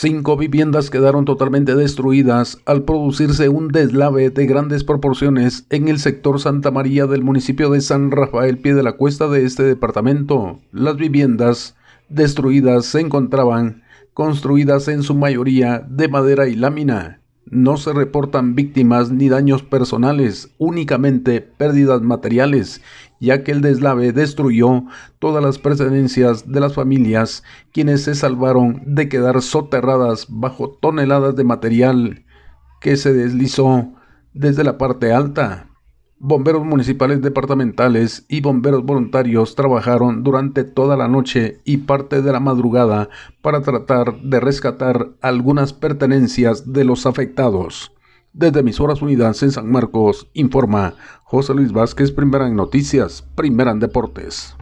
Cinco viviendas quedaron totalmente destruidas al producirse un deslave de grandes proporciones en el sector Santa María del municipio de San Rafael, pie de la cuesta de este departamento. Las viviendas destruidas se encontraban construidas en su mayoría de madera y lámina. No se reportan víctimas ni daños personales, únicamente pérdidas materiales, ya que el deslave destruyó todas las pertenencias de las familias, quienes se salvaron de quedar soterradas bajo toneladas de material que se deslizó desde la parte alta. Bomberos municipales departamentales y bomberos voluntarios trabajaron durante toda la noche y parte de la madrugada para tratar de rescatar algunas pertenencias de los afectados. Desde Emisoras Unidas en San Marcos, informa José Luis Vázquez, primera en noticias, primera en deportes.